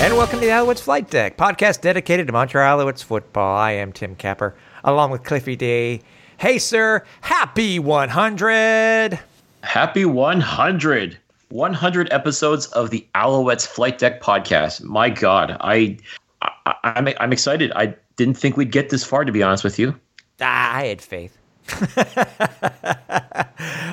And welcome to the Alouettes Flight Deck, podcast dedicated to Montreal Alouettes football. I am Tim Capper, along with Cliffy D. Hey, sir, happy 100! Happy 100. 100 episodes of the Alouettes Flight Deck podcast. My God, I, I I'm I'm excited. I didn't think we'd get this far, to be honest with you. Ah, I had faith.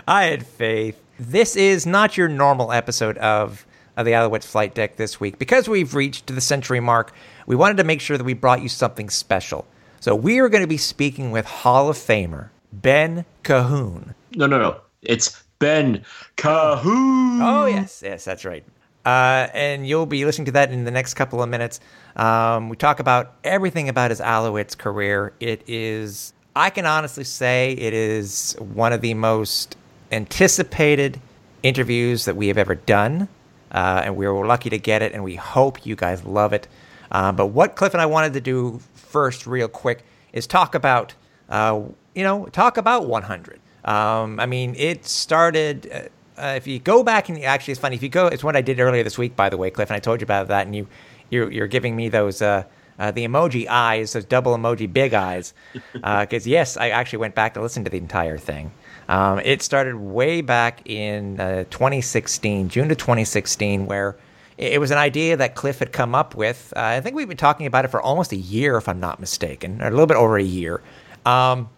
I had faith. This is not your normal episode of of the Alouettes flight deck this week. Because we've reached the century mark, we wanted to make sure that we brought you something special. So we are going to be speaking with Hall of Famer Ben Cahoon. No, no, no. It's Ben Cahoon. Oh, yes. Yes, that's right. Uh, and you'll be listening to that in the next couple of minutes. Um, we talk about everything about his Alouettes career. It is, I can honestly say, it is one of the most anticipated interviews that we have ever done uh, and we were lucky to get it, and we hope you guys love it. Uh, but what Cliff and I wanted to do first, real quick, is talk about, uh, you know, talk about 100. Um, I mean, it started. Uh, uh, if you go back and actually, it's funny. If you go, it's what I did earlier this week, by the way, Cliff, and I told you about that, and you, you're, you're giving me those. Uh, the emoji eyes, those double emoji big eyes. Because, yes, I actually went back to listen to the entire thing. Um, it started way back in uh, 2016, June of 2016, where it was an idea that Cliff had come up with. Uh, I think we've been talking about it for almost a year, if I'm not mistaken, or a little bit over a year. Um,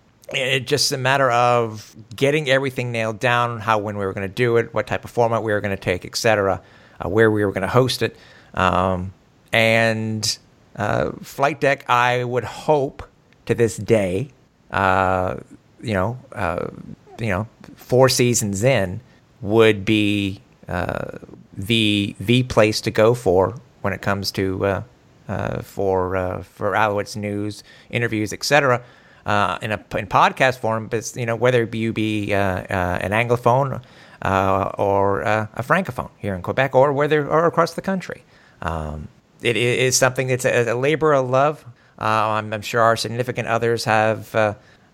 just a matter of getting everything nailed down, how when we were going to do it, what type of format we were going to take, etc., uh, where we were going to host it, um, and uh, flight deck. I would hope to this day, uh, you know, uh, you know four seasons in would be uh, the the place to go for when it comes to uh, uh, for uh, for Alouettes news, interviews, etc. Uh, in a in podcast form, but you know whether you be uh, an anglophone or a francophone here in Quebec, or whether or across the country, um, it is something that's a, a labor of love. I'm, I'm, sure our significant others have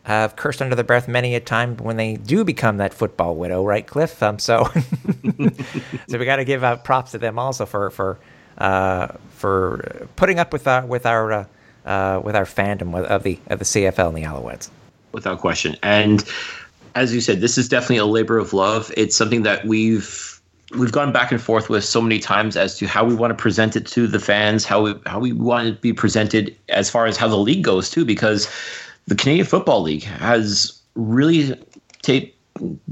have cursed under their breath many a time when they do become that football widow, right, Cliff? Um, so, so we got to give out props to them also for for uh, for putting up with our with our uh, uh, with our fandom of the of the CFL and the Alouettes. Without question, and as you said, this is definitely a labor of love. It's something that we've we've gone back and forth with so many times as to how we want to present it to the fans, how we how we want it to be presented as far as how the league goes too, because the Canadian Football League has really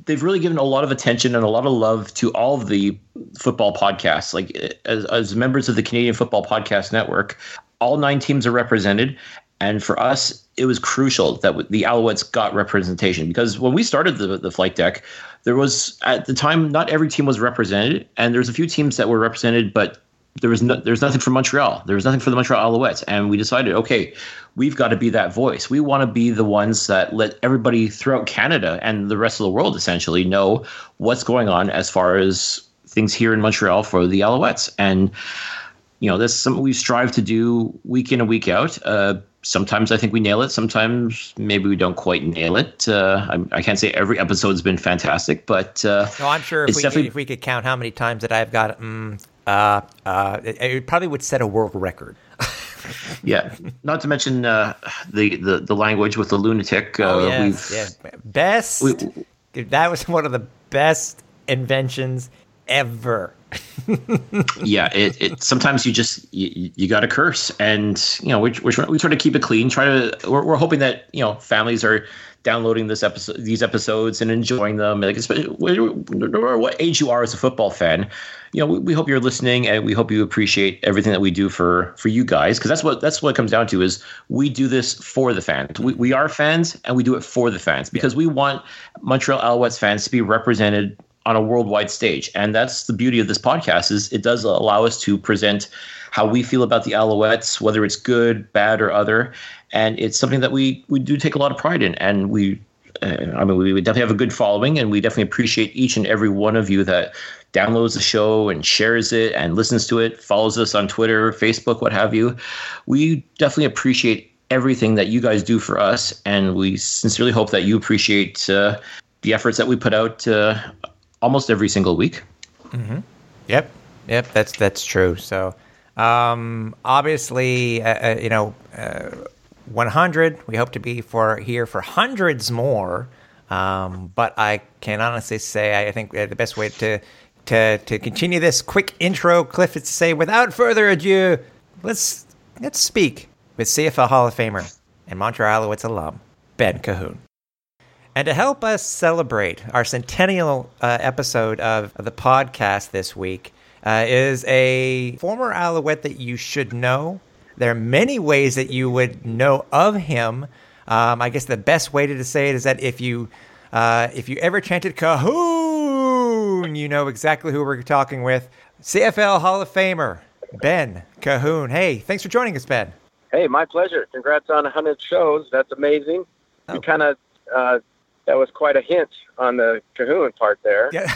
they've really given a lot of attention and a lot of love to all of the football podcasts. Like as, as members of the Canadian Football Podcast Network, all nine teams are represented. And for us, it was crucial that the Alouettes got representation because when we started the, the flight deck, there was at the time not every team was represented, and there's a few teams that were represented, but there was no, there's nothing for Montreal. There was nothing for the Montreal Alouettes, and we decided, okay, we've got to be that voice. We want to be the ones that let everybody throughout Canada and the rest of the world essentially know what's going on as far as things here in Montreal for the Alouettes. And you know, that's something we strive to do week in and week out. Uh, sometimes I think we nail it. Sometimes maybe we don't quite nail it. Uh, I, I, can't say every episode's been fantastic, but uh, no, I'm sure if we, could, if we could count how many times that I've got, mm, uh, uh, it, it, probably would set a world record. yeah, not to mention uh, the, the the language with the lunatic. Uh, oh yes, yeah. best. We, that was one of the best inventions ever. yeah, it, it sometimes you just you, you got to curse, and you know we we we try to keep it clean. Try to we're, we're hoping that you know families are downloading this episode, these episodes, and enjoying them. Like, no matter what age you are as a football fan, you know, we, we, hope you're listening, and we hope you appreciate everything that we do for for you guys, because that's what that's what it comes down to is we do this for the fans. We we are fans, and we do it for the fans because yeah. we want Montreal Alouettes fans to be represented on a worldwide stage, and that's the beauty of this podcast is it does allow us to present how we feel about the Alouettes, whether it's good, bad, or other, and it's something that we we do take a lot of pride in, and we. Uh, I mean, we definitely have a good following, and we definitely appreciate each and every one of you that downloads the show and shares it and listens to it, follows us on Twitter, Facebook, what have you. We definitely appreciate everything that you guys do for us, and we sincerely hope that you appreciate uh, the efforts that we put out uh, almost every single week. Mm-hmm. Yep, yep, that's that's true. So, um, obviously, uh, uh you know, uh, 100. We hope to be for here for hundreds more. Um, but I can honestly say I think the best way to to to continue this quick intro, Cliff, is to say without further ado, let's let's speak with CFL Hall of Famer and Montreal Alouettes alum Ben Cahoon. And to help us celebrate our centennial uh, episode of, of, the podcast this week uh, is a former Alouette that you should know. There are many ways that you would know of him. Um, I guess the best way to say it is that if you uh, if you ever chanted Cahoon, you know exactly who we're talking with. CFL Hall of Famer Ben Cahoon. Hey, thanks for joining us, Ben. Hey, my pleasure. Congrats on 100 shows. That's amazing. Oh. You kind of uh, that was quite a hint on the Cahoon part there. Yeah.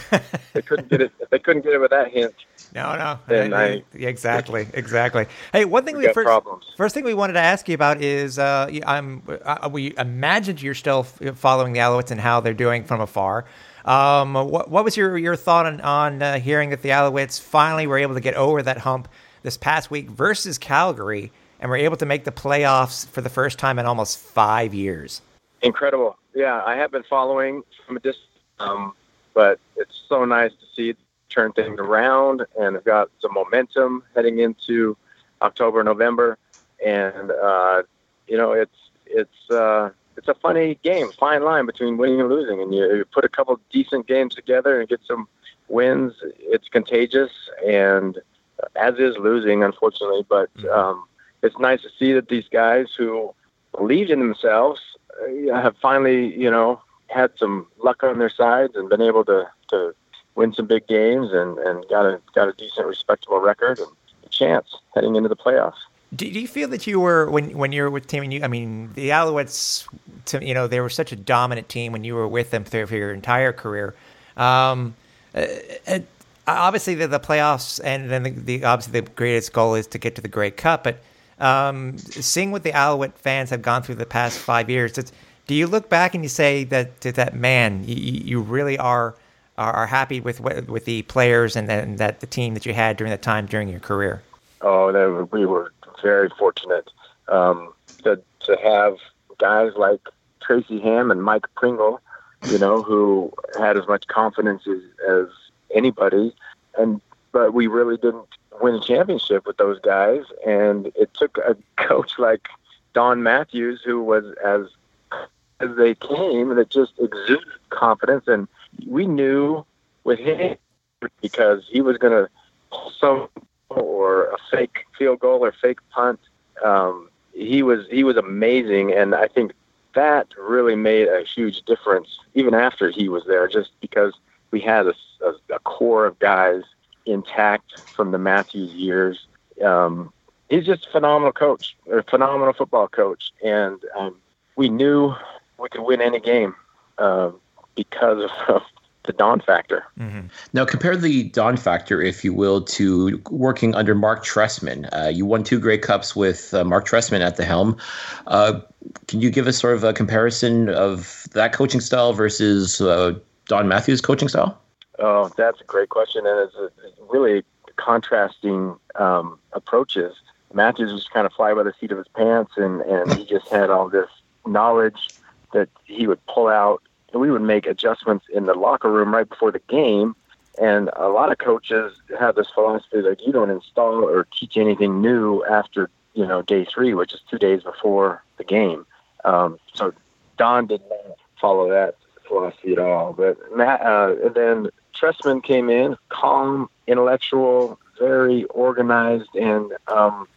they couldn't get it. They couldn't get it with that hint. No, no. Then I, I, exactly, exactly. Hey, one thing we, we first problems. first thing we wanted to ask you about is uh, I'm uh, we imagined you're still following the Alouettes and how they're doing from afar. Um, what what was your your thought on on uh, hearing that the Alouettes finally were able to get over that hump this past week versus Calgary and were able to make the playoffs for the first time in almost five years? Incredible yeah, I have been following from a distance, um, but it's so nice to see turn things around and have got some momentum heading into October, November, and uh, you know it's it's uh, it's a funny game, fine line between winning and losing, and you, you put a couple decent games together and get some wins. It's contagious, and as is losing, unfortunately, but mm-hmm. um, it's nice to see that these guys who believed in themselves uh, have finally, you know, had some luck on their sides and been able to, to win some big games and, and got a got a decent, respectable record and a chance heading into the playoffs. Do, you feel that you were when when you were with team? And you, I mean, the Alouettes, to, you know, they were such a dominant team when you were with them through your entire career. Um, uh, uh, obviously, the, the playoffs, and then the, the obviously the greatest goal is to get to the Grey Cup, but um, seeing what the Alouette fans have gone through the past five years, do you look back and you say that that man, you, you really are, are happy with with the players and, and that the team that you had during that time during your career? Oh, that, we were very fortunate um, to to have guys like Tracy Ham and Mike Pringle, you know, who had as much confidence as, as anybody, and but we really didn't win a championship with those guys. And it took a coach like Don Matthews, who was as as they came, that just exuded confidence. And we knew with him because he was going to some or a fake field goal or fake punt. Um, he was he was amazing, and I think that really made a huge difference even after he was there, just because we had a, a, a core of guys intact from the Matthews years. Um, he's just a phenomenal coach, a phenomenal football coach, and um, we knew we could win any game uh, because of the Don factor. Mm-hmm. Now, compare the Don factor, if you will, to working under Marc Trestman. Uh, you won two Grey Cups with uh, Marc Trestman at the helm. Uh, can you give us sort of a comparison of that coaching style versus uh, Don Matthews' coaching style? Oh, that's a great question, and it's, a, really contrasting um, approaches. Matthews was kind of fly by the seat of his pants, and and he just had all this knowledge that he would pull out, and we would make adjustments in the locker room right before the game. And a lot of coaches have this philosophy that you don't install or teach anything new after you know day three, which is two days before the game. Um, so Don did not follow that philosophy at all. But Matt, uh, and then Trestman came in, calm, intellectual, very organized and um,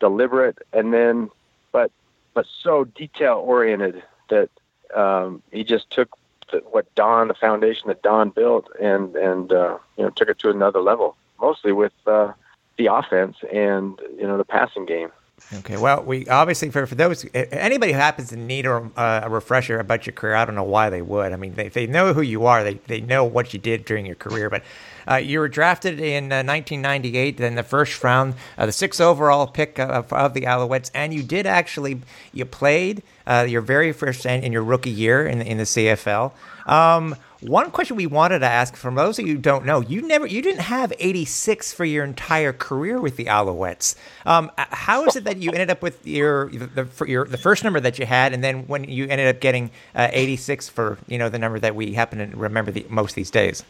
deliberate, and then but but so detail oriented that um, he just took the, what Don, the foundation that Don built, and and uh, you know took it to another level. Mostly with uh, the offense and you know the passing game. Okay, well, we obviously for, for those anybody who happens to need a, a refresher about your career, I don't know why they would. I mean, they, they know who you are, they they know what you did during your career. But uh, you were drafted in uh, 1998, then the first round, uh, the sixth overall pick of, of, the Alouettes, and you did actually you played uh, your very first in your rookie year in in the CFL. Um, one question we wanted to ask from those of you who don't know, you never, you didn't have 86 for your entire career with the Alouettes. Um, how is it that you ended up with your the, your the first number that you had, and then when you ended up getting uh, 86 for you know the number that we happen to remember the, most these days?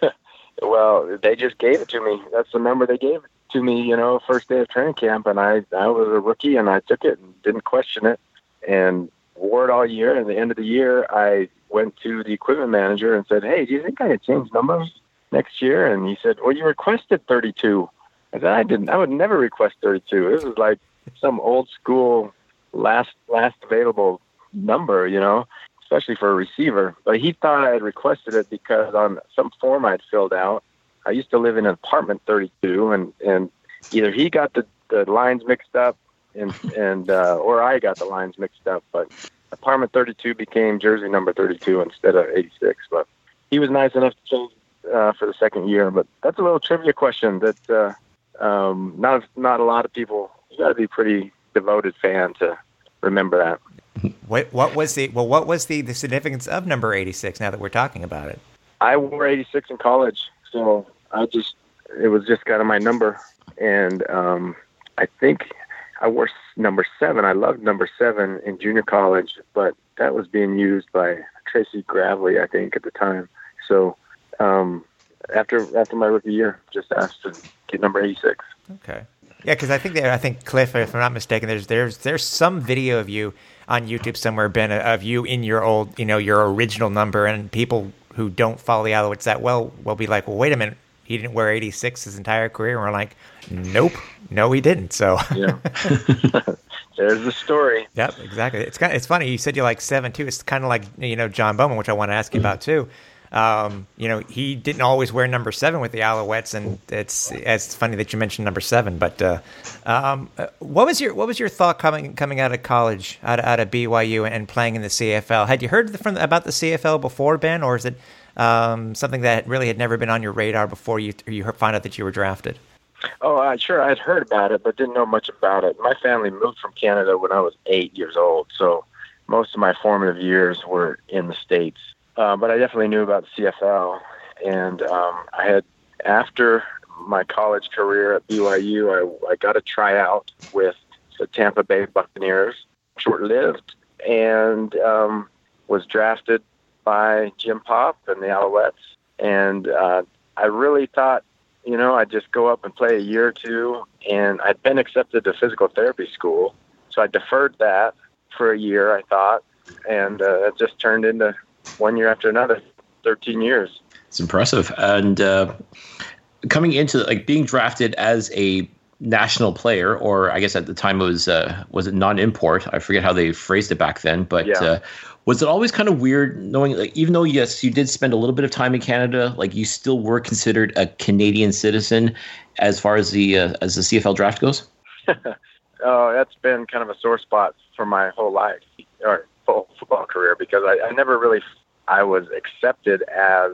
well, they just gave it to me. That's the number they gave to me. You know, first day of training camp, and I I was a rookie, and I took it and didn't question it, and wore it all year. And at the end of the year, I went to the equipment manager and said, "Hey, do you think I could change numbers next year?" And he said, "Well, you requested 32." I said, "I didn't. I would never request 32. This is like some old school last last available number, you know, especially for a receiver." But he thought I had requested it because on some form I'd filled out, I used to live in an apartment 32, and and either he got the the lines mixed up and and uh, or I got the lines mixed up, but apartment 32 became jersey number 32 instead of 86. But he was nice enough to change uh, for the second year. But that's a little trivia question that uh, um, not not a lot of people. You got to be pretty devoted fan to remember that. What what was the well? What was the the significance of number 86? Now that we're talking about it, I wore 86 in college, so I just it was just kind of my number, and um, I think I wore number seven. I loved number seven in junior college, but that was being used by Tracy Gravely, I think, at the time. So um, after after my rookie year, just asked to get number eighty six. Okay. Yeah, because I think there, I think Cliff, if I'm not mistaken, there's there's there's some video of you on YouTube somewhere, Ben, of you in your old, you know, your original number, and people who don't follow the Alouettes that well will be like, well, wait a minute, he didn't wear 86 his entire career. And we're like, nope, no, he didn't. So yeah, there's the story. Yep, exactly. It's kind of, it's funny. You said you like seven too. It's kind of like you know John Bowman, which I want to ask you about too. Um, you know, he didn't always wear number seven with the Alouettes, and it's it's funny that you mentioned number seven. But uh, um, uh, what was your what was your thought coming coming out of college, out of, out of BYU, and playing in the CFL? Had you heard from about the CFL before, Ben, or is it um, something that really had never been on your radar before you you found out that you were drafted? Oh, sure. I'd heard about it, but didn't know much about it. My family moved from Canada when I was eight years old, so most of my formative years were in the states. Uh, but I definitely knew about the CFL, and um, I had after my college career at BYU, I, I got a tryout with the Tampa Bay Buccaneers, short-lived, and um, was drafted by Jim Popp and the Alouettes. And uh, I really thought, you know, I'd just go up and play a year or two. And I'd been accepted to physical therapy school. So I deferred that for a year, I thought. And uh, it just turned into one year after another, 13 years. It's impressive. And uh, coming into like being drafted as a national player, or I guess at the time it was uh, was it non-import? I forget how they phrased it back then, but yeah. uh, was it always kind of weird knowing like even though yes you did spend a little bit of time in canada like you still were considered a canadian citizen as far as the uh, as the cfl draft goes? Oh that's been kind of a sore spot for my whole life or full football career because I, I never really i was accepted as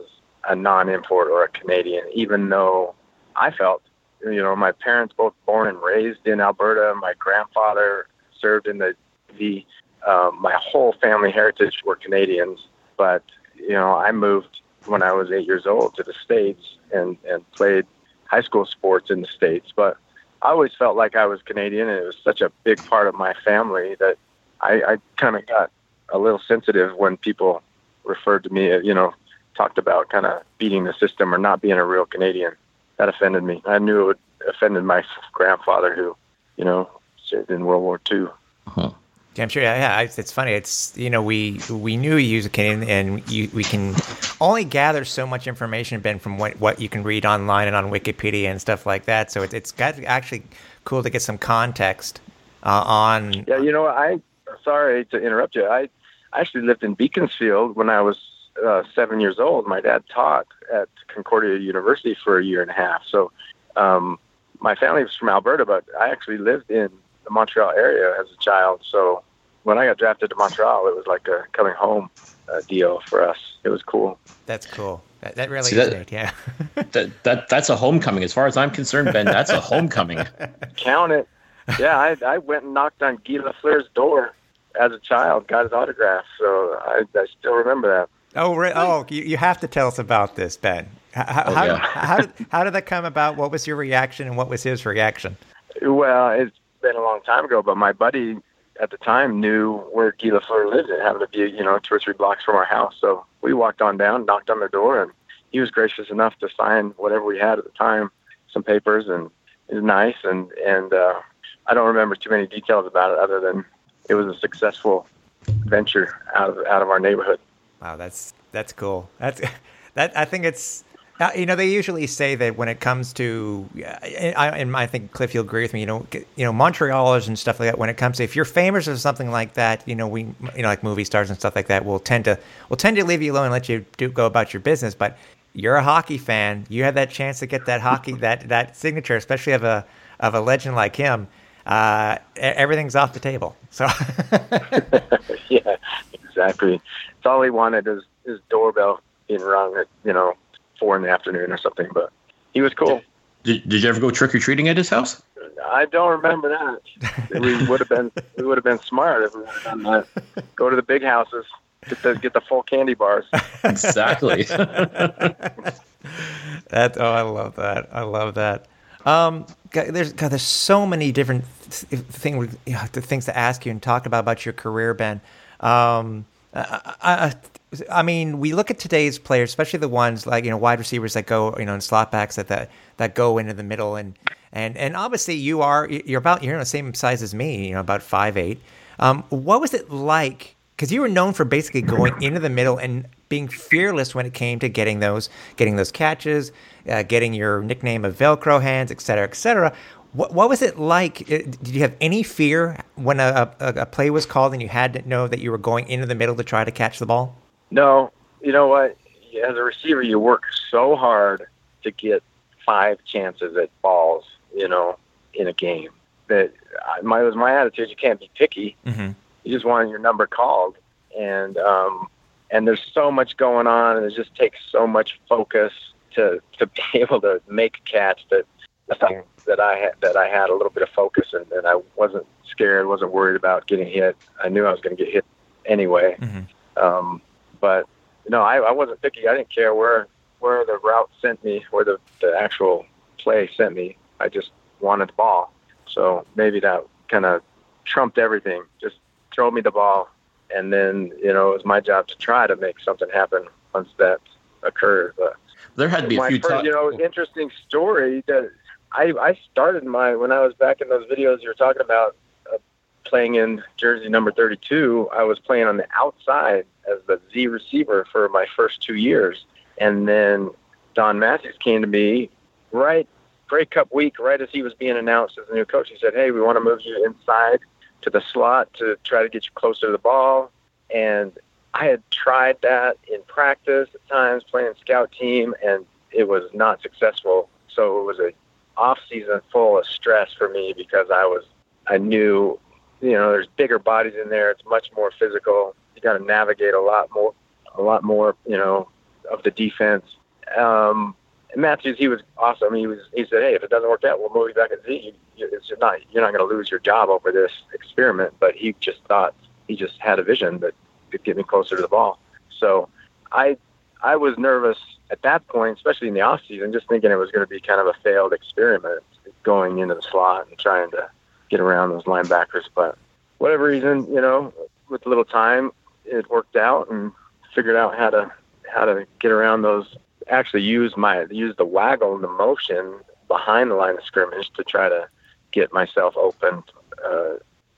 a non-import or a canadian even though i felt you know my parents both born and raised in alberta. My grandfather served in the the um, my whole family heritage were Canadians, but you know, I moved when I was eight years old to the states and and played high school sports in the states. But I always felt like I was Canadian, and it was such a big part of my family that I, I kind of got a little sensitive when people referred to me, you know, talked about kind of beating the system or not being a real Canadian. That offended me. I knew it offended my grandfather, who, you know, served in World War II. Uh-huh. Yeah, I'm sure. Yeah, yeah, it's funny. It's you know we we knew you use a Canadian, and you, we can only gather so much information, Ben, from what what you can read online and on Wikipedia and stuff like that. So it, it's got actually cool to get some context uh, on. Yeah, you know, I sorry to interrupt you. I actually lived in Beaconsfield when I was uh, seven years old. My dad taught at Concordia University for a year and a half. So um, my family was from Alberta, but I actually lived in the Montreal area as a child. So when I got drafted to Montreal, it was like a coming home uh, deal for us. It was cool. That's cool. That, that really See, is that- neat. Yeah. that, that that's a homecoming as far as I'm concerned, Ben. That's a homecoming. Count it. Yeah, I, I went and knocked on Guy Lafleur's door as a child, got his autograph. So I, I still remember that. oh, re- oh, you, you have to tell us about this, Ben. H- How, Oh, how, yeah. how, did, how did that come about? What was your reaction and what was his reaction? Well, it's been a long time ago, but my buddy at the time knew where Guy Lafleur lived. It happened to be, you know, two or three blocks from our house. So we walked on down, knocked on their door, and he was gracious enough to sign whatever we had at the time, some papers, and it was nice. And and uh, I don't remember too many details about it, other than it was a successful venture out of out of our neighborhood. Wow, that's that's cool. That's that. I think it's uh, you know they usually say that when it comes to and I, and I think Cliff you'll agree with me. You know, you know Montrealers and stuff like that. When it comes to if you're famous or something like that, you know we you know like movie stars and stuff like that will tend to will tend to leave you alone and let you do go about your business. But you're a hockey fan. You had that chance to get that hockey that that signature, especially of a of a legend like him. Uh, everything's off the table. So yeah, exactly. It's all he wanted is his doorbell being rung at you know four in the afternoon or something. But he was cool. Did, did you ever go trick or treating at his house? I don't remember that. we would have been we would have been smart if we would have done that. Go to the big houses, get the get the full candy bars. Exactly. That oh, I love that. I love that. Um, God, there's God, there's so many different th- things things to ask you and talk about about your career, Ben. Um, I, I, I mean, we look at today's players, especially the ones like you know wide receivers that go you know in slot backs that that, that go into the middle and and and obviously you are you're about you're the same size as me, you know, about five eight. Um, what was it like? Because you were known for basically going into the middle and being fearless when it came to getting those getting those catches, uh, getting your nickname of Velcro hands, et cetera, et cetera. What, what was it like? Uh, Did you have any fear when a, a, a play was called and you had to know that you were going into the middle to try to catch the ball? No, you know what? As a receiver, you work so hard to get five chances at balls, you know, in a game. That my was my attitude. You can't be picky. Mm-hmm. You just want your number called, and um, and there's so much going on, and it just takes so much focus to to be able to make a catch that the that I had that I had a little bit of focus, and, and I wasn't scared, wasn't worried about getting hit. I knew I was going to get hit anyway. Mhm. Um, but no, I, I wasn't picky. I didn't care where where the route sent me, where the the actual play sent me. I just wanted the ball. So maybe that kind of trumped everything. Just throw me the ball, and then you know it was my job to try to make something happen once that occurred. But There had to be a few first, times. you know, interesting story that I I started my when I was back in those videos you were talking about playing in jersey number 32. I was playing on the outside as the Z receiver for my first two years, and then Don Matthews came to me right Grey Cup week, right as he was being announced as the new coach. He said, "Hey, we want to move you inside to the slot to try to get you closer to the ball." And I had tried that in practice at times, playing scout team, and it was not successful. So it was a off season full of stress for me because I was I knew, you know, there's bigger bodies in there. It's much more physical. You got to navigate a lot more, a lot more, you know, of the defense. Um, Matthews, he was awesome. He was. He said, "Hey, if it doesn't work out, we'll move you back at Z. It's not. You're not going to lose your job over this experiment." But he just thought he just had a vision that could get me closer to the ball. So, I I was nervous at that point, especially in the off season, just thinking it was going to be kind of a failed experiment going into the slot and trying to get around those linebackers. But whatever reason, you know, with a little time, it worked out and figured out how to how to get around those. Actually, use my use the waggle and the motion behind the line of scrimmage to try to get myself open uh,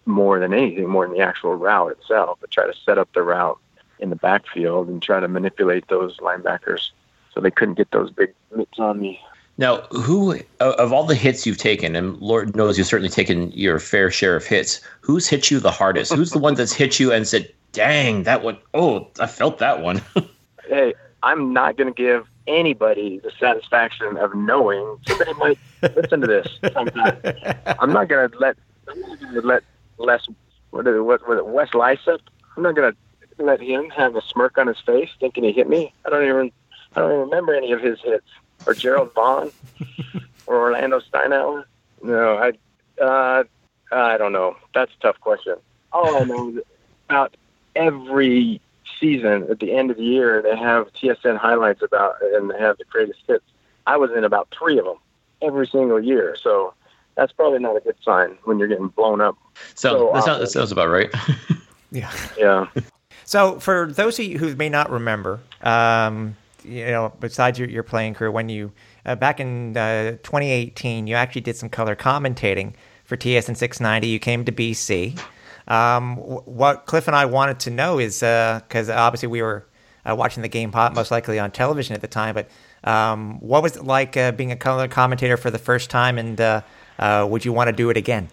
more than anything, more than the actual route itself, but try to set up the route in the backfield and try to manipulate those linebackers so they couldn't get those big mitts on me. Now, who of all the hits you've taken, and Lord knows you've certainly taken your fair share of hits, who's hit you the hardest? who's the one that's hit you and said, "Dang, that one! Oh, I felt that one." Hey, I'm not going to give anybody the satisfaction of knowing somebody might listen to this sometime. I'm not going to let would let Les what is it, what was it Wes Lysack. I'm not gonna let him have a smirk on his face thinking he hit me. I don't even I don't even remember any of his hits or Gerald Vaughn or Orlando Steinauer. No, I uh, I don't know. That's a tough question. All I know is about every season at the end of the year they have TSN highlights about and they have the greatest hits. I was in about three of them every single year. So that's probably not a good sign when you're getting blown up. So, So that, sounds, that sounds about right. Yeah. Yeah. So, for those of you who may not remember, um, you know, besides your, your playing career, when you uh, back in uh, 2018, you actually did some color commentating for TSN 690. You came to BC. Um, what Cliff and I wanted to know is because obviously we were uh, watching the game pot most likely on television at the time, but um, what was it like uh, being a color commentator for the first time, and uh, uh, would you want to do it again?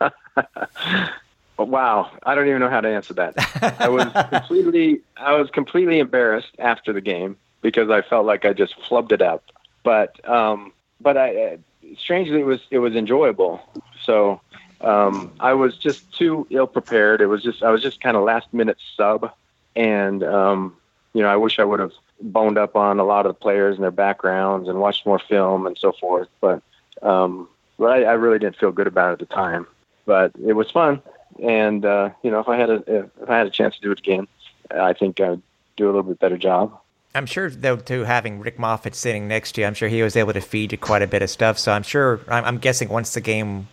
Wow, I don't even know how to answer that. I was completely, I was completely embarrassed after the game because I felt like I just flubbed it out. But, um, but I, uh, strangely, it was it was enjoyable. So um, I was just too ill prepared. It was just I was just kind of last minute sub, and um, you know I wish I would have boned up on a lot of the players and their backgrounds and watched more film and so forth. But um, but I, I really didn't feel good about it at the time. But it was fun and uh, you know, if I had a if I had a chance to do it again, I think I'd do a little bit better job. I'm sure, though, too, having Rick Moffat sitting next to you, I'm sure he was able to feed you quite a bit of stuff. So I'm sure, I'm, I'm guessing, once the game,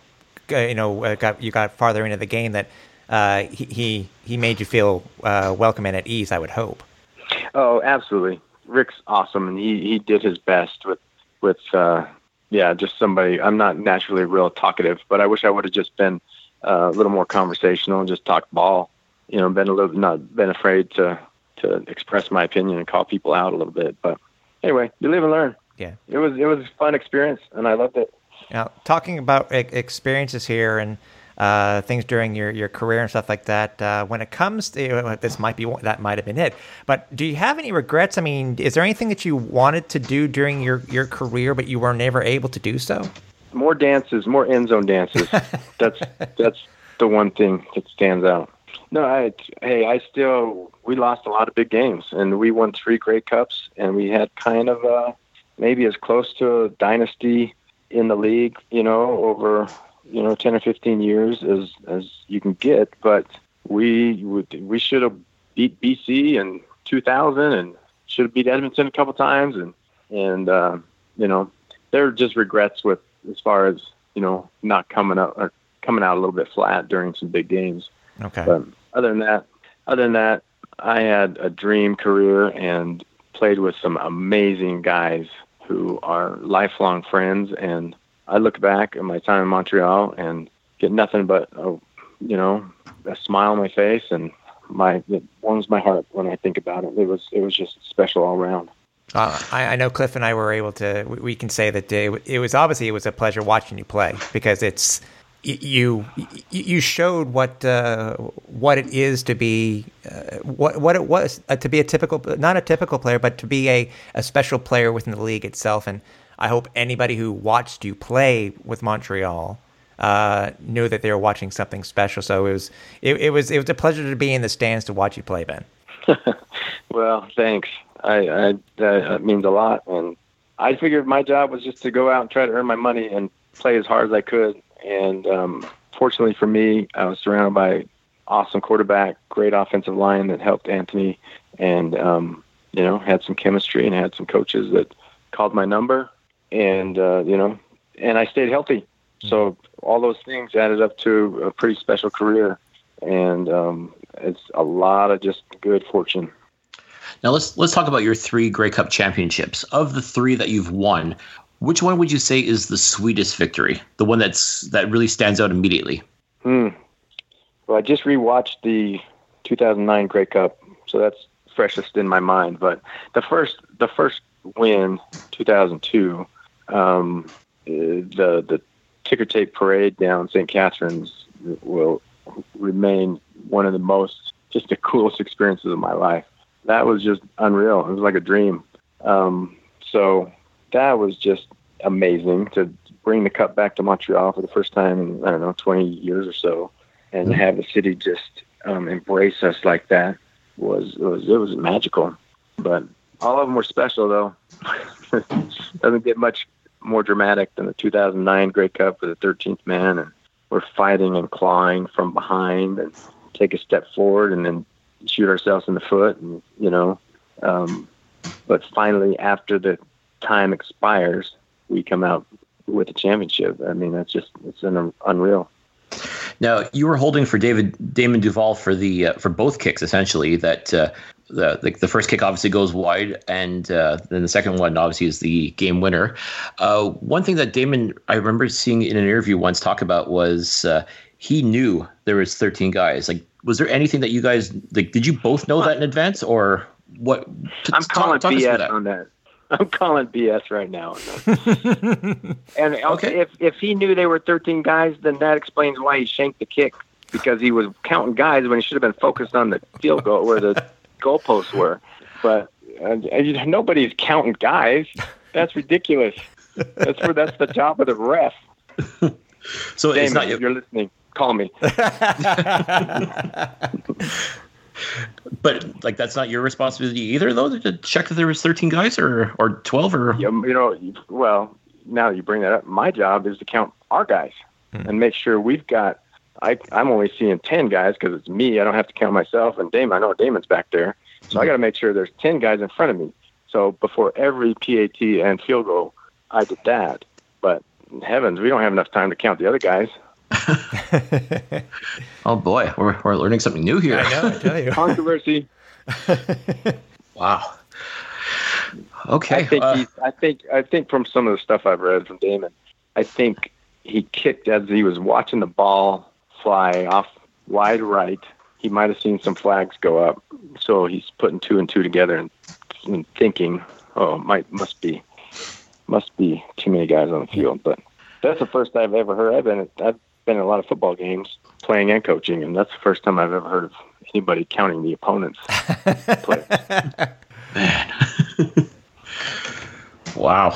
uh, you know, uh, got you got farther into the game, that uh, he, he he made you feel uh, welcome and at ease. I would hope. Oh, absolutely. Rick's awesome, and he he did his best with with uh, yeah, just somebody. I'm not naturally real talkative, but I wish I would have just been uh, a little more conversational and just talk ball. You know, been a little not been afraid to to express my opinion and call people out a little bit. But anyway, you live and learn. Yeah. It was it was a fun experience, and I loved it. Now, talking about experiences here and uh, things during your, your career and stuff like that, uh, when it comes to this, might be that might have been it. But do you have any regrets? I mean, is there anything that you wanted to do during your, your career, but you were never able to do so? More dances, more end zone dances. that's that's the one thing that stands out. No, I hey, I still we lost a lot of big games and we won three Grey Cups and we had kind of uh maybe as close to a dynasty in the league, you know, over you know 10 or 15 years as as you can get, but we would we should have beat BC in 2000 and should have beat Edmonton a couple times and and uh, you know, there are just regrets with as far as you know not coming up or coming out a little bit flat during some big games. Okay. But other than that, other than that, I had a dream career and played with some amazing guys who are lifelong friends. And I look back at my time in Montreal and get nothing but a, you know a smile on my face and my it warms my heart when I think about it. It was it was just special all around. Uh, I, I know Cliff and I were able to. We, we can say that it, it was obviously it was a pleasure watching you play because it's you you showed what uh, what it is to be uh, what what it was uh, to be a typical not a typical player but to be a, a special player within the league itself and I hope anybody who watched you play with Montreal uh, knew that they were watching something special so it was it, it was it was a pleasure to be in the stands to watch you play Ben Well, thanks. I, I that, means a lot, and I figured my job was just to go out and try to earn my money and play as hard as I could. And um, fortunately for me, I was surrounded by awesome quarterback, great offensive line that helped Anthony, and um, you know had some chemistry and had some coaches that called my number, and uh, you know, and I stayed healthy. So all those things added up to a pretty special career, and um, it's a lot of just good fortune. Now let's let's talk about your three Grey Cup championships. Of the three that you've won, which one would you say is the sweetest victory? The one that's that really stands out immediately? Hmm. Well, I just rewatched the 2009 Grey Cup, so that's freshest in my mind. But the first, the first win, 2002, um, the the ticker tape parade down St. Catherine's will remain one of the most, just the coolest experiences of my life. That was just unreal. It was like a dream. Um, so that was just amazing to bring the cup back to Montreal for the first time in I don't know 20 years or so, and Mm-hmm. have the city just um, embrace us like that was it was it was magical. But all of them were special though. Doesn't get much more dramatic than the 2009 Grey Cup with the 13th man, and we're fighting and clawing from behind and take a step forward and then shoot ourselves in the foot, and you know. Um, but finally, after the time expires, we come out with a championship. I mean, that's just it's an unreal. Now you were holding for David Damon Duval for the uh, for both kicks essentially. That uh, the like the first kick obviously goes wide, and uh, then the second one obviously is the game winner. Uh, one thing that Damon I remember seeing in an interview once talk about was uh, he knew there was 13 guys. Like, was there anything that you guys like? Did you both know that in advance, or what? T- I'm calling talk us through BS that. on that. I'm calling BS right now. and Okay. okay, if if he knew they were 13 guys, then that explains why he shanked the kick because he was counting guys when he should have been focused on the field goal where the goalposts were. But uh, nobody's counting guys. That's ridiculous. That's where that's the job of the ref. So it's not if you're listening, call me. But like that's not your responsibility either, though, to check that there was 13 guys or or 12 or you you know, well, now that you bring that up, my job is to count our guys hmm. and make sure we've got. I, I'm only seeing 10 guys because it's me. I don't have to count myself and Damon. I know Damon's back there. So I got to make sure there's 10 guys in front of me. So before every PAT and field goal, I did that. But heavens, we don't have enough time to count the other guys. oh boy, we're we're learning something new here. I know, I tell you. Controversy. Wow. Okay. I think uh, he's, I think I think from some of the stuff I've read from Damon, I think he kicked as he was watching the ball fly off wide right. He might have seen some flags go up, so he's putting two and two together and, and thinking, "Oh, might must be must be too many guys on the field." But that's the first I've ever heard. I've been I've been in a lot of football games, playing and coaching, and that's the first time I've ever heard of anybody counting the opponents. play. wow.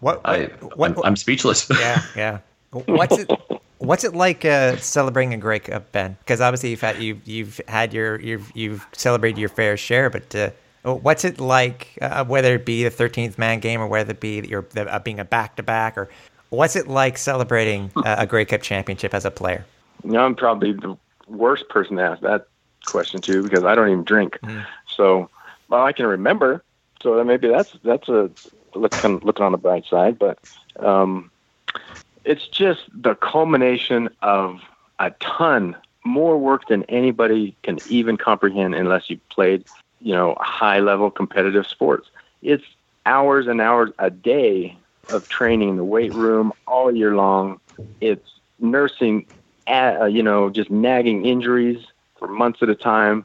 What? I what? I'm, I'm speechless. yeah, yeah. What's it? What's it like uh, celebrating a Grey Cup, Ben? Because obviously you've had you've you've had your you've you've celebrated your fair share, but uh, what's it like? Uh, whether it be the thirteenth man game or whether it be your the, uh, being a back to back, or what's it like celebrating a Grey Cup championship as a player? You know, I'm probably the worst person to ask that question to because I don't even drink. So, well, I can remember. So maybe that's that's a looking looking on the bright side. But um, it's just the culmination of a ton more work than anybody can even comprehend unless you played, you know, high level competitive sports. It's hours and hours a day of training in the weight room all year long. It's nursing, uh, you know, just nagging injuries for months at a time.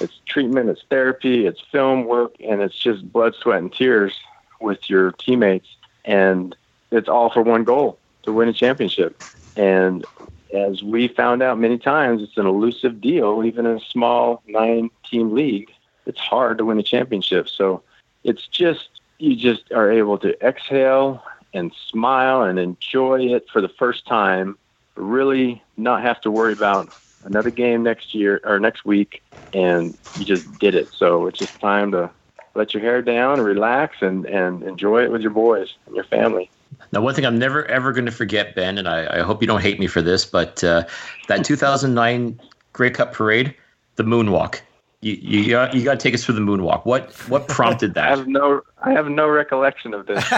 It's treatment, it's therapy, it's film work, and it's just blood, sweat, and tears with your teammates. And it's all for one goal to win a championship. And as we found out many times, it's an elusive deal, even in a small nine team league. It's hard to win a championship. So it's just, you just are able to exhale and smile and enjoy it for the first time, really not have to worry about another game next year or next week. And you just did it. So it's just time to let your hair down and relax and, and enjoy it with your boys and your family. Now, one thing I'm never ever going to forget, Ben, and I, I hope you don't hate me for this, but uh, that 2009 Grey Cup parade, the moonwalk. You you got, you got to take us through the moonwalk. What what prompted that? I have no I have no recollection of this.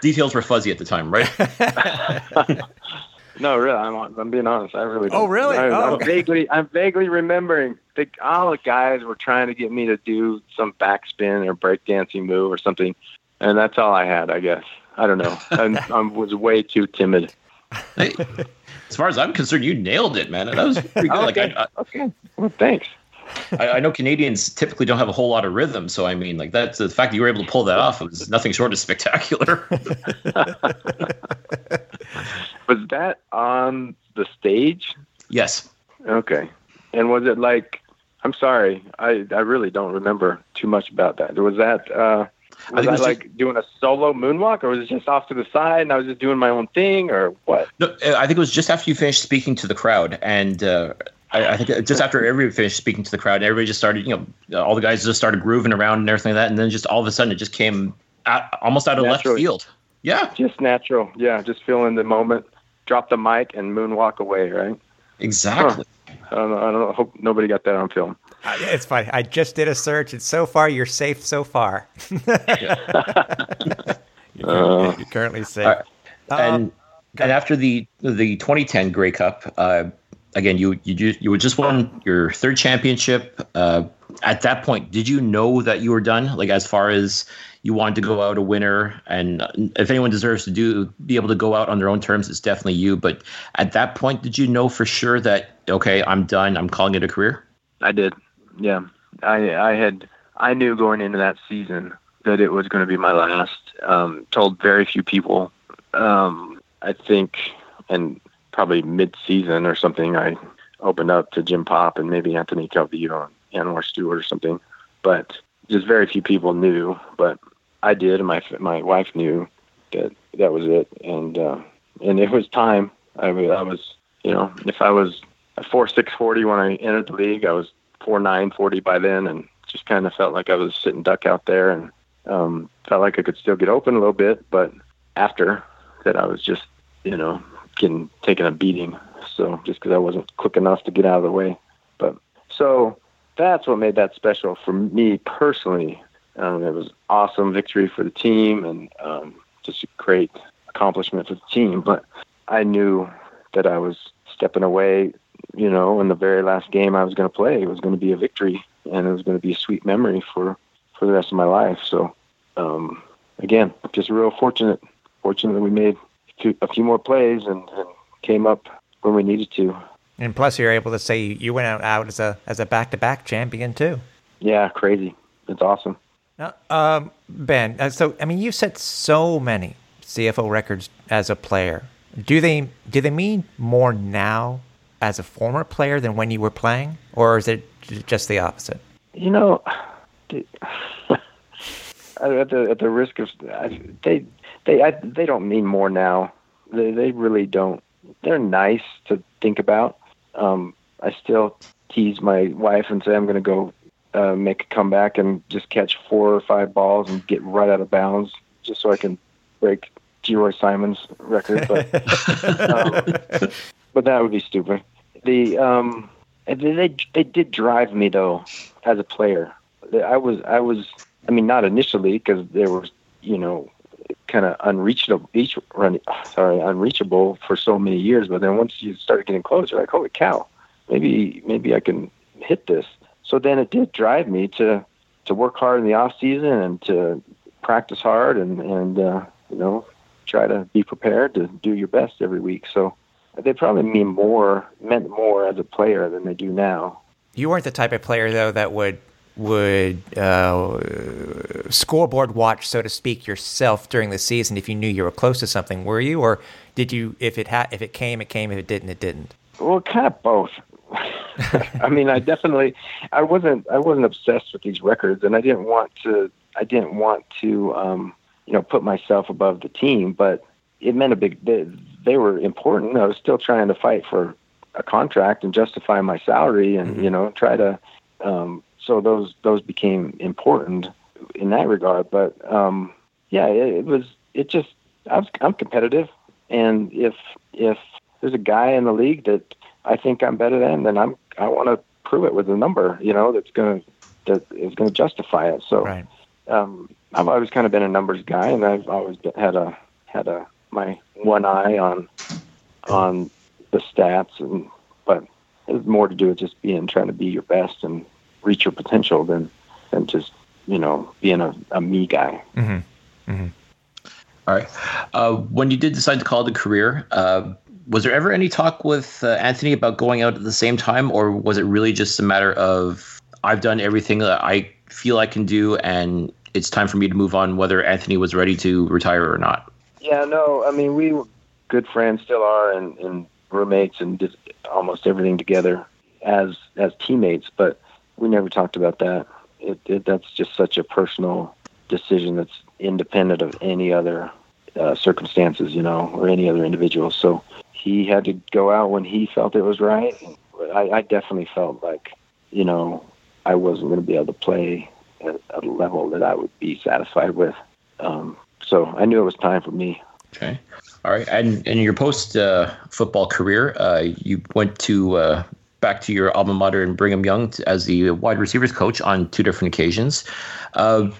Details were fuzzy at the time, right? No, really, I'm I'm being honest. I really. Oh, don't. Oh, really? I, Oh. I'm vaguely I'm vaguely remembering. The, all the guys were trying to get me to do some backspin or breakdancing move or something, and that's all I had. I guess I don't know. I, I was way too timid. Hey, as far as I'm concerned, you nailed it, man. That was pretty good. Oh, like Okay. I, Okay. Well, thanks. I, I know Canadians typically don't have a whole lot of rhythm, so I mean, like that's the fact that you were able to pull that off was nothing short of spectacular. Was that on the stage? yes. Okay. And was it like? I'm sorry. I I really don't remember too much about that. Was that? uh Was I, think it I was like doing a solo moonwalk, or was it just off to the side and I was just doing my own thing, or what? No, uh, I think it was just after you finished speaking to the crowd, and uh, I, I think just after everybody finished speaking to the crowd, everybody just started, you know, all the guys just started grooving around and everything like that, and then just all of a sudden it just came out, almost out of left field. Yeah, Just natural, yeah. Just feeling the moment, drop the mic and moonwalk away, right? exactly. I don't know. I don't know. Hope nobody got that on film. Uh, It's funny. I just did a search, and so far you're safe. So far, you're, currently, you're currently safe. All right. Uh, and and after the the 2010 Grey Cup, uh, again you you you just won your third championship. Uh, at that point, did you know that you were done? Like as far as you wanted to go out a winner, and if anyone deserves to do be able to go out on their own terms, it's definitely you. But at that point, did you know for sure that okay, I'm done. I'm calling it a career. I did. Yeah. I I had I knew going into that season that it was going to be my last. Um, told very few people. Um, I think, and probably mid-season or something, I opened up to Jim Popp and maybe Anthony Calvillo and Anwar Stewart or something. But just very few people knew. But I did, and my my wife knew that that was it. And uh, and it was time. I I was, you know, if I was a four six forty when I entered the league. I was four nine forty by then, and just kind of felt like I was sitting duck out there, and um, felt like I could still get open a little bit. But after that, I was just you know getting taking a beating. So just because I wasn't quick enough to get out of the way, but so that's what made that special for me personally. Um, it was awesome victory for the team and um, just a great accomplishment for the team. But I knew that I was stepping away you know, in the very last game I was going to play, it was going to be a victory, and it was going to be a sweet memory for for the rest of my life. So, um, again, just real fortunate, fortunate that we made a few, a few more plays and, and came up when we needed to. and plus, you're able to say you went out, out as a as a back to back champion too. Yeah, crazy. It's awesome. Now, um, Ben, uh, so I mean, you set so many CFL records as a player. Do they do they mean more now as a former player than when you were playing, or is it just the opposite? You know, the- at the at the risk of I- they they I, they don't mean more now. They they really don't. They're nice to think about. Um, I still tease my wife and say I'm going to go uh, make a comeback and just catch four or five balls and get right out of bounds, just so I can break Geroy Simon's record. But um, but that would be stupid. The um, they they they did drive me though as a player. I was I was I mean not initially because there was you know kind of unreachable each run sorry unreachable for so many years. But then once you started getting close you're like holy cow, maybe maybe I can hit this. So then it did drive me to to work hard in the off season and to practice hard and and uh, you know try to be prepared to do your best every week. So they probably mean more meant more as a player than they do now. You weren't the type of player though that would would uh, scoreboard watch, so to speak, yourself during the season if you knew you were close to something. Were you, or did you? If it had, if it came, it came. If it didn't, it didn't. Well, kind of both. I mean, I definitely, I wasn't, I wasn't obsessed with these records, and I didn't want to, I didn't want to, um, you know, put myself above the team. But it meant a big. They, they were important. I was still trying to fight for a contract and justify my salary, and you know, try to. Um, so those those became important in that regard. But um, yeah, it, it was. It just. I was, I'm competitive, and if if there's a guy in the league that I think I'm better than, then I'm I want to prove it with a number, you know, that's going to that is going to justify it. So Right. um, I've always kind of been a numbers guy, and I've always been, had a had a my one eye on on the stats, and but it's more to do with just being trying to be your best and reach your potential than than just you know being a, a me guy. All right. Uh, when you did decide to call it a career, uh, was there ever any talk with uh, Anthony about going out at the same time, or was it really just a matter of I've done everything that I feel I can do, and it's time for me to move on, whether Anthony was ready to retire or not? Yeah, no, I mean we were good friends, still are, and, and roommates, and did almost everything together as as teammates. But we never talked about that. It, it that's just such a personal decision that's independent of any other uh, circumstances, you know, or any other individual. So he had to go out when he felt it was right. I, I definitely felt like, you know, I wasn't going to be able to play at a level that I would be satisfied with. Um, so I knew it was time for me. Okay. All right. And in your post uh, football career, uh, you went to uh, back to your alma mater in Brigham Young as the wide receivers coach on two different occasions. Uh,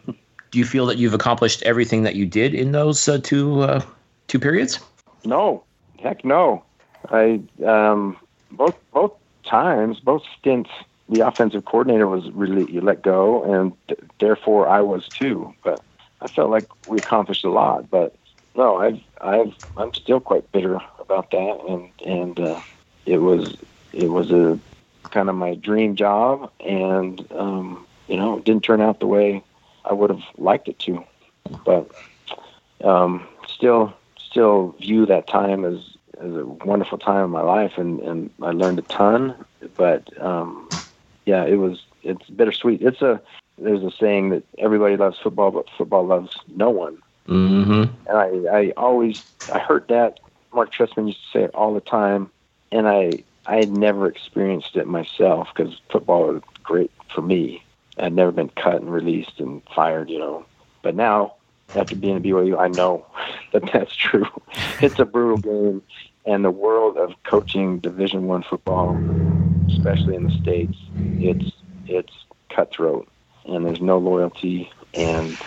do you feel that you've accomplished everything that you did in those uh, two uh, two periods? No, heck no. I um, both both times, both stints, the offensive coordinator was really you let go, and th- therefore I was too. But I felt like we accomplished a lot. But no, I've I've I'm still quite bitter about that, and and uh, it was it was a kind of my dream job, and um, you know it didn't turn out the way I would have liked it to, but um, still still view that time as as a wonderful time in my life, and and I learned a ton. But um, yeah, it was it's bittersweet. It's a there's a saying that everybody loves football, but football loves no one. Mm-hmm. And I I always I heard that Marc Trestman used to say it all the time, and I I had never experienced it myself because football was great for me. I'd never been cut and released and fired, you know. But now, after being at BYU, I know that that's true. It's a brutal game, and the world of coaching Division One football, especially in the states, it's it's cutthroat, and there's no loyalty, and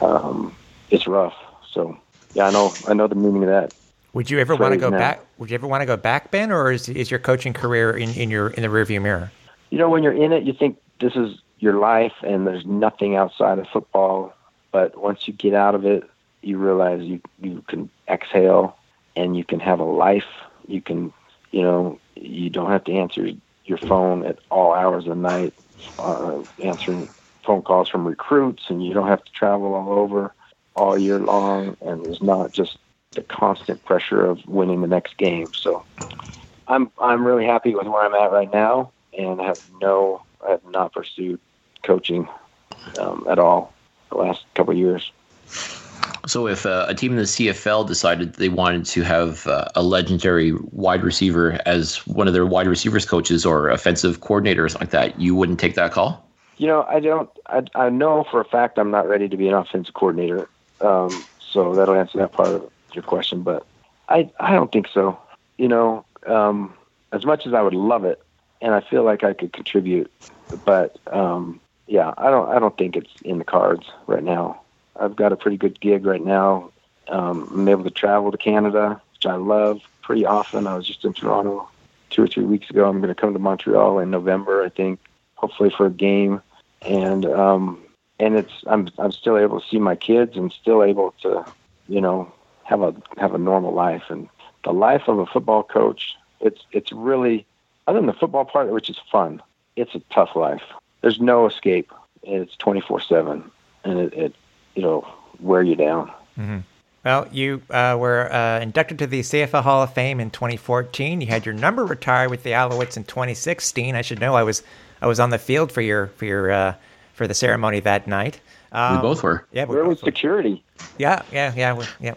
um, it's rough. So, yeah, I know I know the meaning of that. Would you ever want to go now. back? Would you ever want to go back, Ben, or is is your coaching career in, in your in the rearview mirror? you know, when you're in it, you think this is your life and there's nothing outside of football. But once you get out of it, you realize you, you can exhale and you can have a life. You can, you know, you don't have to answer your phone at all hours of the night, uh, answering phone calls from recruits, and you don't have to travel all over all year long. And there's not just the constant pressure of winning the next game. So I'm I'm really happy with where I'm at right now, and I have no I have not pursued coaching um, at all the last couple of years. So, if uh, a team in the CFL decided they wanted to have uh, a legendary wide receiver as one of their wide receivers coaches or offensive coordinator or something like that, you wouldn't take that call? You know, I don't. I, I know for a fact I'm not ready to be an offensive coordinator. Um, so that'll answer that part of your question. But I I don't think so. You know, um, as much as I would love it, and I feel like I could contribute, but um, yeah, I don't I don't think it's in the cards right now. I've got a pretty good gig right now. Um, I'm able to travel to Canada, which I love pretty often. I was just in Toronto two or three weeks ago. I'm going to come to Montreal in November, I think, hopefully for a game. And um, and it's I'm I'm still able to see my kids and still able to, you know, have a have a normal life. And the life of a football coach, it's it's really other than the football part, which is fun. It's a tough life. There's no escape. It's 24 seven, and it, it it'll wear you down. Well, you uh, were uh, inducted to the CFL Hall of Fame in 2014. You had your number retired with the Alouettes in 2016. I should know. I was I was on the field for your for your uh, for the ceremony that night. Um, we both were. Yeah, we Where was were. security? Yeah, yeah, yeah, we- yeah.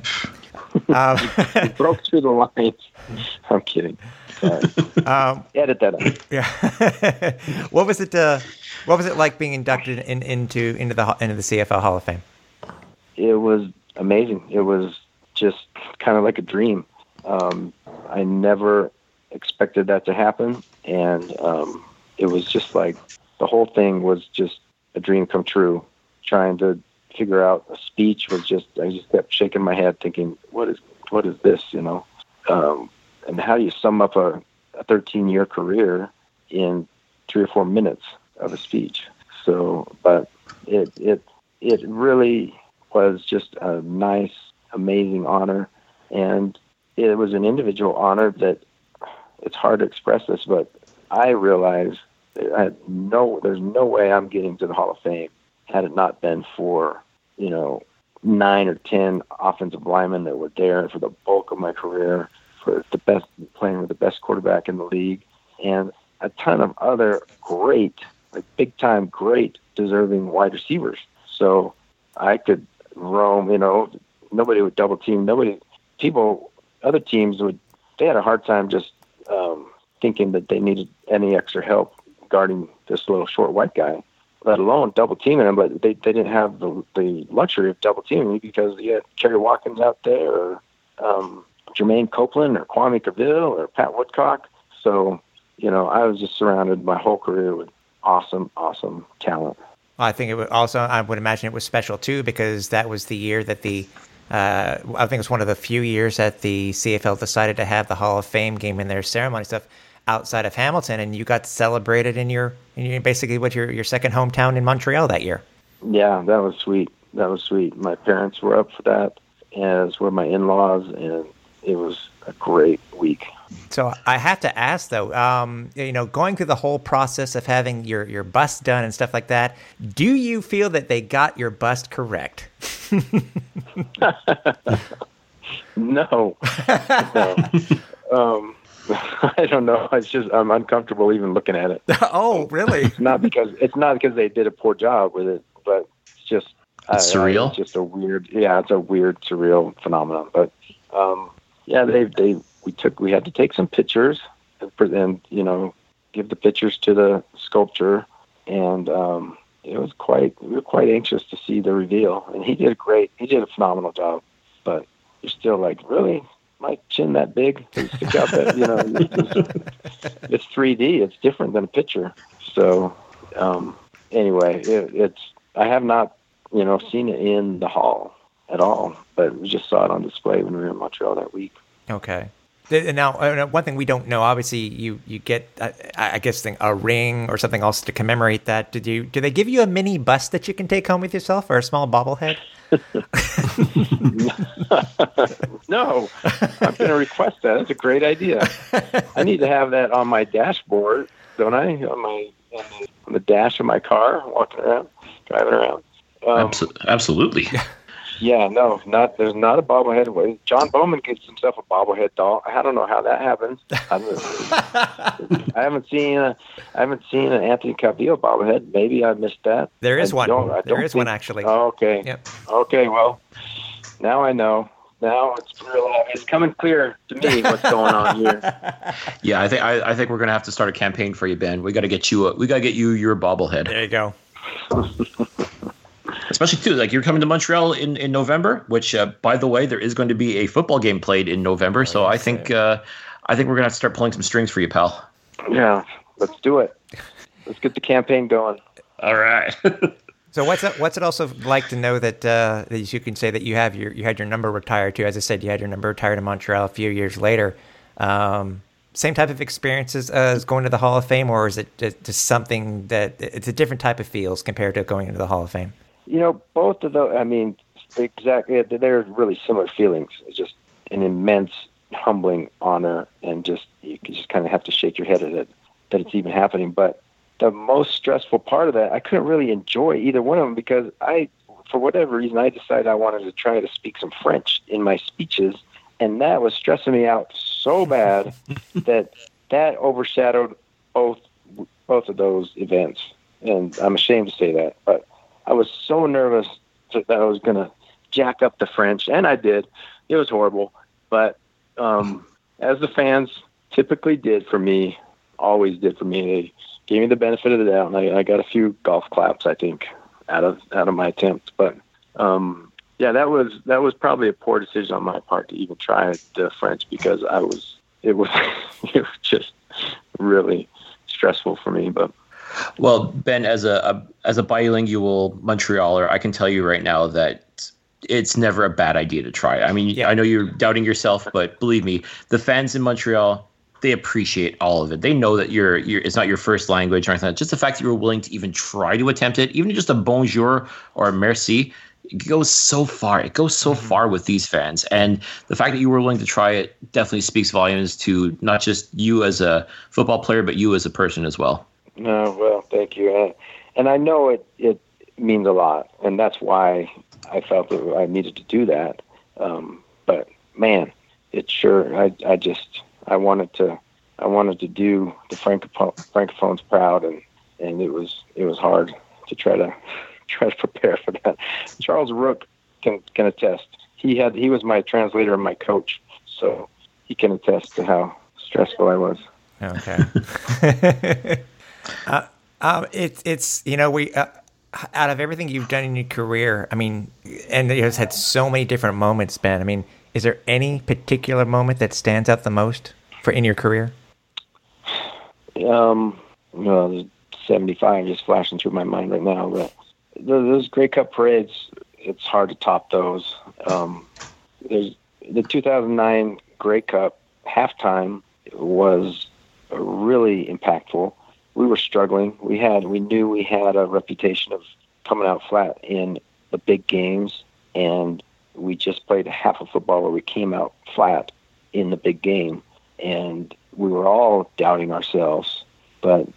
Um, Broke through the lines. I'm kidding. Um, Edit that out. yeah. what was it? Uh, what was it like being inducted in, into into the into the CFL Hall of Fame? it was amazing. It was just kind of like a dream. Um, I never expected that to happen, and um, it was just like the whole thing was just a dream come true. Trying to figure out a speech was just I just kept shaking my head, thinking, "What is what is this?" You know, um, and how do you sum up a, a 13 year career in three or four minutes of a speech? So, but it it it really was just a nice, amazing honor, and it was an individual honor that it's hard to express this, but I realized I no, there's no way I'm getting to the Hall of Fame had it not been for you know nine or ten offensive linemen that were there for the bulk of my career, for the best playing with the best quarterback in the league, and a ton of other great, like big time, great, deserving wide receivers. So I could roam. You know, nobody would double team. Nobody, people, other teams would. They had a hard time just um, thinking that they needed any extra help guarding this little short white guy, let alone double teaming him. But they, they didn't have the, the luxury of double teaming me because you had Kerry Watkins out there, or um, Jermaine Copeland, or Kwame Cavil, or Pat Woodcock. So, you know, I was just surrounded my whole career with awesome, awesome talent. I think it would also, I would imagine it was special too, because that was the year that the, uh, I think it was one of the few years that the CFL decided to have the Hall of Fame game in their ceremony stuff outside of Hamilton, and you got celebrated in your, in your basically what your your second hometown in Montreal that year. Yeah, that was sweet. That was sweet. My parents were up for that, as were my in-laws, and it was a great week. So I have to ask though, um, you know, going through the whole process of having your your bust done and stuff like that, do you feel that they got your bust correct? no, no. um, I don't know. It's just I'm uncomfortable even looking at it. oh, really? It's not because it's not because they did a poor job with it, but it's just it's I, surreal. I, it's just a weird, yeah, it's a weird, surreal phenomenon. But um, yeah, they they we took we had to take some pictures and, and you know give the pictures to the sculptor, and um, it was quite we were quite anxious to see the reveal, and he did a great, he did a phenomenal job. But you're still like, really, my chin that big to stick out that you know it's, it's 3D. It's different than a picture. So um, anyway, it, it's I have not you know seen it in the hall at all, but we just saw it on display when we were in Montreal that week. Okay. Now, uh, one thing we don't know, obviously, you you get, uh, I guess, a ring or something else to commemorate that. Did you? Do they give you a mini bus that you can take home with yourself, or a small bobblehead? no, I'm going to request that. That's a great idea. I need to have that on my dashboard, don't I? On my on the dash of my car, walking around, driving around. Um, Absolutely. Yeah, no, not there's not a bobblehead. John Bowman gets himself a bobblehead doll. I don't know how that happens. I haven't seen a, I haven't seen an Anthony Calvillo bobblehead. Maybe I missed that. There is I one. Don't, I there don't is think, one actually. Oh, okay. Yep. Okay. Well, now I know. Now it's real. It's coming clear to me what's going on here. Yeah, I think I, I think we're gonna have to start a campaign for you, Ben. We got to get you. A, we got to get you your bobblehead. There you go. Especially too, like you're coming to Montreal in, in November, which uh, by the way, there is going to be a football game played in November. So I think uh, I think we're gonna have to start pulling some strings for you, pal. Yeah, let's do it. Let's get the campaign going. All right. so what's it, what's it also like to know that uh, that you can say that you have your you had your number retired too? As I said, you had your number retired in Montreal a few years later. Um, same type of experiences as going to the Hall of Fame, or is it just something that it's a different type of feels compared to going into the Hall of Fame? You know, both of those. I mean, exactly. They're really similar feelings. It's just an immense, humbling honor, and just you just kind of have to shake your head at it that it's even happening. But the most stressful part of that, I couldn't really enjoy either one of them because I, for whatever reason, I decided I wanted to try to speak some French in my speeches, and that was stressing me out so bad that that overshadowed both both of those events. And I'm ashamed to say that, but I was so nervous that I was going to jack up the French, and I did. It was horrible, but um, as the fans typically did for me, always did for me, they gave me the benefit of the doubt, and I, I got a few golf claps, I think, out of out of my attempt. But um, yeah, that was that was probably a poor decision on my part to even try the French because I was it was it was just really stressful for me, but. Well, Ben, as a, a, as a bilingual Montrealer, I can tell you right now that it's never a bad idea to try. I mean, yeah. I know you're doubting yourself, but believe me, the fans in Montreal they appreciate all of it. They know that you're, you're it's not your first language or anything. Just the fact that you were willing to even try to attempt it, even just a bonjour or a merci, it goes so far. It goes so mm-hmm. far with these fans, and the fact that you were willing to try it definitely speaks volumes to not just you as a football player, but you as a person as well. No, well, thank you, and, and I know it it means a lot, and that's why I felt that I needed to do that. Um, but man, it sure I I just I wanted to I wanted to do the francophone, francophones proud, and and it was it was hard to try to try to prepare for that. Charles Rook can can attest. He had he was my translator and my coach, so he can attest to how stressful I was. Okay. uh, um, it's it's you know we. Uh, out of everything you've done in your career, I mean, and you have had so many different moments, Ben. I mean, is there any particular moment that stands out the most for in your career? Um, well, 75 just flashing through my mind right now, but those Grey Cup parades, it's hard to top those. Um, there's the 2009 Grey Cup halftime was really impactful. We were struggling. We had we knew we had a reputation of coming out flat in the big games, and we just played half of football where we came out flat in the big game, and we were all doubting ourselves. But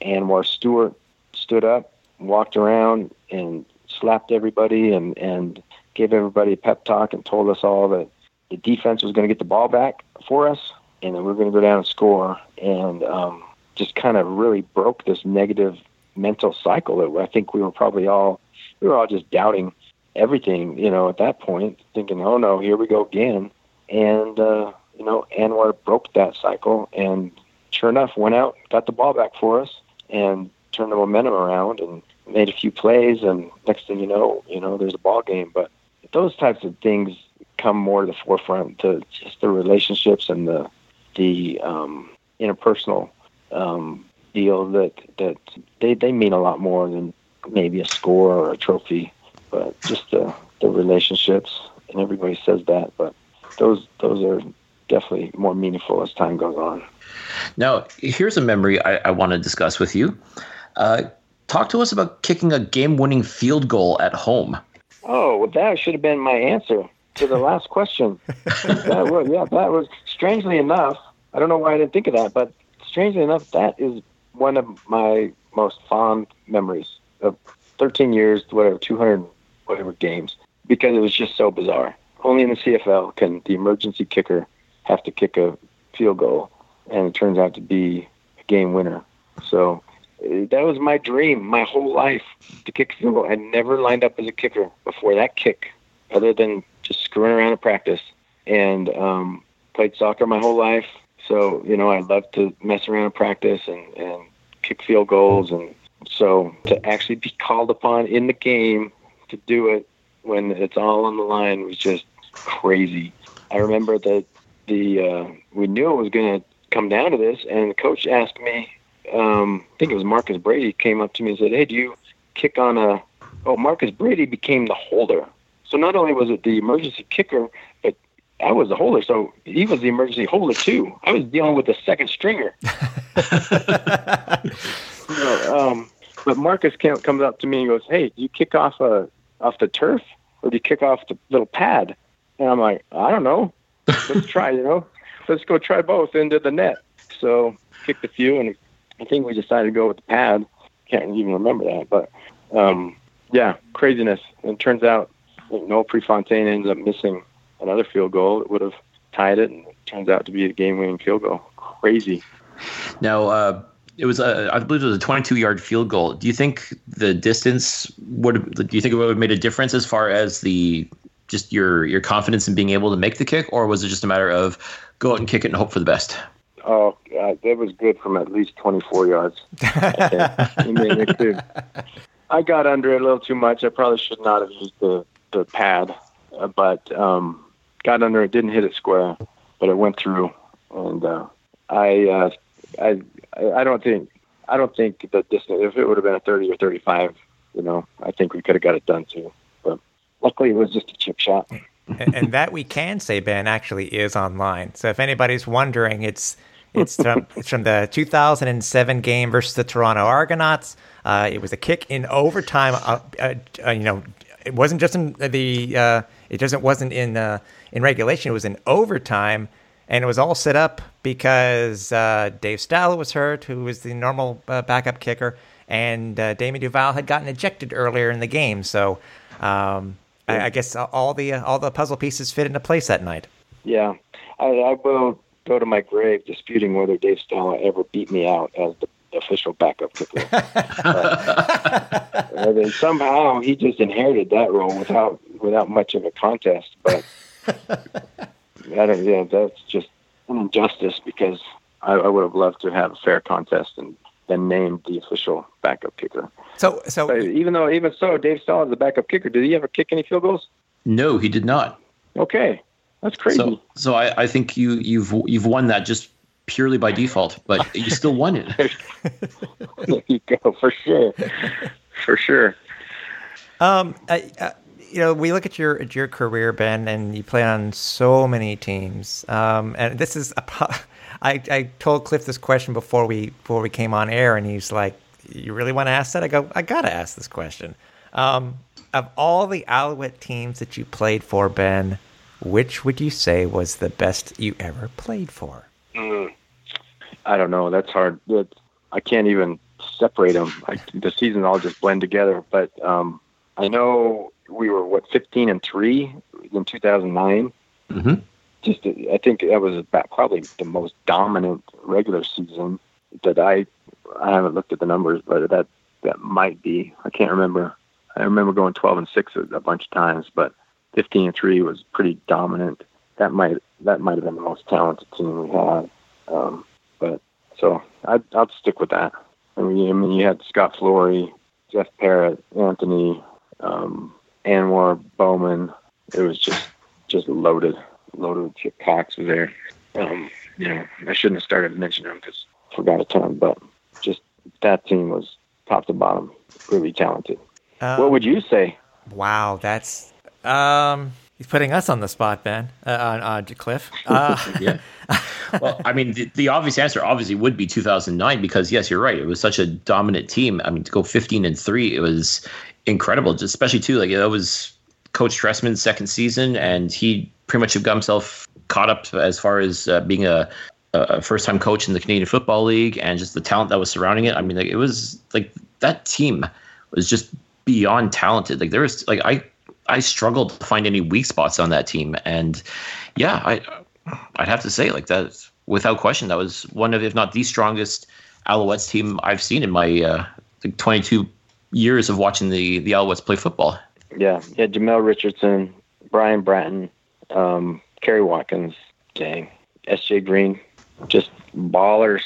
Anwar Stewart stood up, walked around, and slapped everybody and and gave everybody a pep talk and told us all that the defense was going to get the ball back for us and then we are going to go down and score and um, just kind of really broke this negative mental cycle that I think we were probably all we were all just doubting everything you know at that point thinking oh no here we go again and uh, you know Anwar broke that cycle and sure enough went out got the ball back for us and turned the momentum around and made a few plays, and next thing you know, you know, there's a ball game. But those types of things come more to the forefront to just the relationships and the the um, interpersonal um, deal that that they they mean a lot more than maybe a score or a trophy, but just the the relationships. And everybody says that, but those those are definitely more meaningful as time goes on. Now, here's a memory I, I want to discuss with you. Uh, talk to us about kicking a game-winning field goal at home. Oh, well, that should have been my answer to the last question. that was, yeah, that was strangely enough. I don't know why I didn't think of that, but strangely enough, that is one of my most fond memories of 13 years, whatever, 200 whatever games, because it was just so bizarre. Only in the CFL can the emergency kicker have to kick a field goal and it turns out to be a game winner. So uh, that was my dream my whole life to kick a field goal. I never lined up as a kicker before that kick, other than just screwing around in practice. And um, played soccer my whole life, so you know I love to mess around in practice and and kick field goals. And so to actually be called upon in the game to do it when it's all on the line was just crazy. I remember that the uh, we knew it was going to come down to this, and the coach asked me, um, I think it was Marcus Brady, came up to me and said, "Hey, do you kick on a?" Oh, Marcus Brady became the holder. So not only was it the emergency kicker, I was the holder, so he was the emergency holder too. I was dealing with the second stringer. um, but Marcus comes up to me and goes, "Hey, do you kick off a off the turf or do you kick off the little pad?" And I'm like, "I don't know. Let's try." You know let's go try both into the net. So kicked a few, and I think we decided to go with the pad. Can't even remember that, but um, yeah, craziness. And it turns out Noel Prefontaine ends up missing another field goal that would have tied it, and it turns out to be a game-winning field goal. Crazy. Now, uh, it was a, I believe it was a 22-yard field goal. Do you think the distance would? Do you think it would have made a difference as far as the just your your confidence in being able to make the kick, or was it just a matter of go out and kick it and hope for the best. Oh, uh, that was good from at least 24 yards. I, I got under it a little too much. I probably should not have used the, the pad, uh, but um, got under it, didn't hit it square, but it went through. And uh, I, uh, I, I don't think, I don't think the distance. If it would have been a 30 or 35, you know, I think we could have got it done too. But luckily, it was just a chip shot and, that we can say, Ben, actually is online. So if anybody's wondering, it's it's from it's from the 2007 game versus the Toronto Argonauts. Uh, it was a kick in overtime. Uh, uh you know, it wasn't just in the uh, it doesn't wasn't in uh, in regulation. It was in overtime, and it was all set up because Dave Stala was hurt, who was the normal backup kicker, and Damon Duval had gotten ejected earlier in the game. So. Um, I, I guess all the uh, all the puzzle pieces fit into place that night. Yeah, I, I will go to my grave disputing whether Dave Stala ever beat me out as the official backup kicker. uh, I mean, somehow he just inherited that role without without much of a contest. But I don't. Yeah, that's just an injustice because I, I would have loved to have a fair contest and then named the official backup kicker. So, so But even though, even so, Dave Stala is the backup kicker. Did he ever kick any field goals? No, he did not. Okay, that's crazy. So, so I, I think you you've you've won that just purely by default, but you still won it. there you go, for sure, for sure. Um, I, uh, you know, we look at your at your career, Ben, and you play on so many teams. Um, and this is a, pro- I I told Cliff this question before we before we came on air, and he's like, "You really want to ask that?" I go, "I gotta ask this question." Um, of all the Alouette teams that you played for, Ben, which would you say was the best you ever played for? I don't know. That's hard. That I can't even separate them. I, the seasons all just blend together. But um, I know we were what 15 and three in 2009. hmm Just I think that was about probably the most dominant regular season that I. I haven't looked at the numbers, but that that might be. I can't remember. I remember going 12 and six a, a bunch of times, but 15 and three was pretty dominant. That might that might have been the most talented team we had. Um, so I'd, I'd stick with that. I mean, I mean, you had Scott Flory, Jeff Perrett, Anthony, um, Anwar Bowman. It was just just loaded, loaded. Chip Cox was there. Um, you know, I shouldn't have started mentioning them because I forgot a ton. But just that team was top to bottom, really talented. Um, what would you say? Wow, that's um, he's putting us on the spot, Ben. Uh, on uh, Cliff. Uh, Yeah. well, I mean, the, the obvious answer obviously would be 2009 because yes, you're right. It was such a dominant team. I mean, to go 15 and three, it was incredible. Especially too, like that was Coach Trestman's second season, and he pretty much got himself caught up as far as uh, being a, a first-time coach in the Canadian Football League, and just the talent that was surrounding it. I mean, like it was like that team was just beyond talented. Like there was like I I struggled to find any weak spots on that team, and yeah, I I'd have to say like that without question that was one of if not the strongest Alouettes team I've seen in my uh, like 22 years of watching the the Alouettes play football. Yeah, yeah. Jamel Richardson, Brian Bratton, um, Kerry Watkins, dang, S.J. Green, just ballers.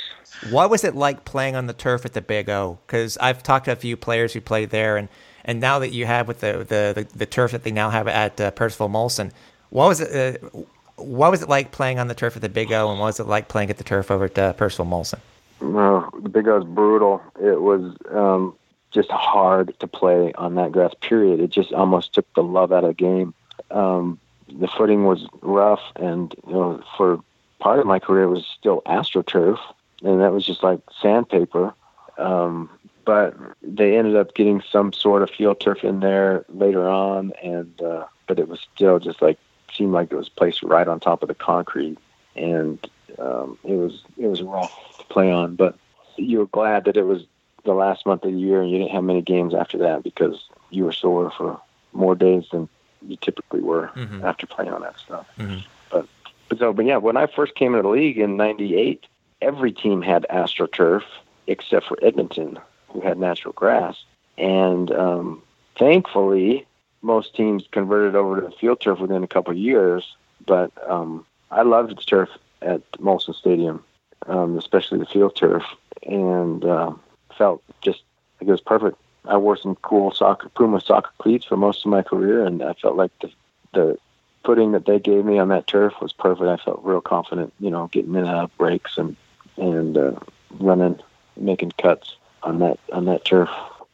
What was it like playing on the turf at the Big O? Because I've talked to a few players who played there, and, and now that you have with the, the, the, the turf that they now have at uh, Percival Molson, what was it? Uh, what was it like playing on the turf at the Big O, and what was it like playing at the turf over at uh, Percival Molson? No, the Big O was brutal. It was um, just hard to play on that grass. Period. It just almost took the love out of the game. Um, the footing was rough, and you know, for part of my career, was still AstroTurf, and that was just like sandpaper. Um, but they ended up getting some sort of field turf in there later on, and uh, but it was still just like seemed like it was placed right on top of the concrete, and um, it was it was rough to play on. But you were glad that it was the last month of the year, and you didn't have many games after that because you were sore for more days than you typically were Mhm. after playing on that stuff. Mhm. But so but yeah, when I first came into the league in '98, every team had AstroTurf except for Edmonton, who had natural grass, and um, thankfully most teams converted over to the field turf within a couple years. But um, I loved the turf at Molson Stadium, um, especially the field turf, and uh, felt just like it was perfect. I wore some cool soccer Puma soccer cleats for most of my career, and I felt like the the footing that they gave me on that turf was perfect. I felt real confident, you know, getting in and out of breaks and and uh, running, making cuts on that on that turf.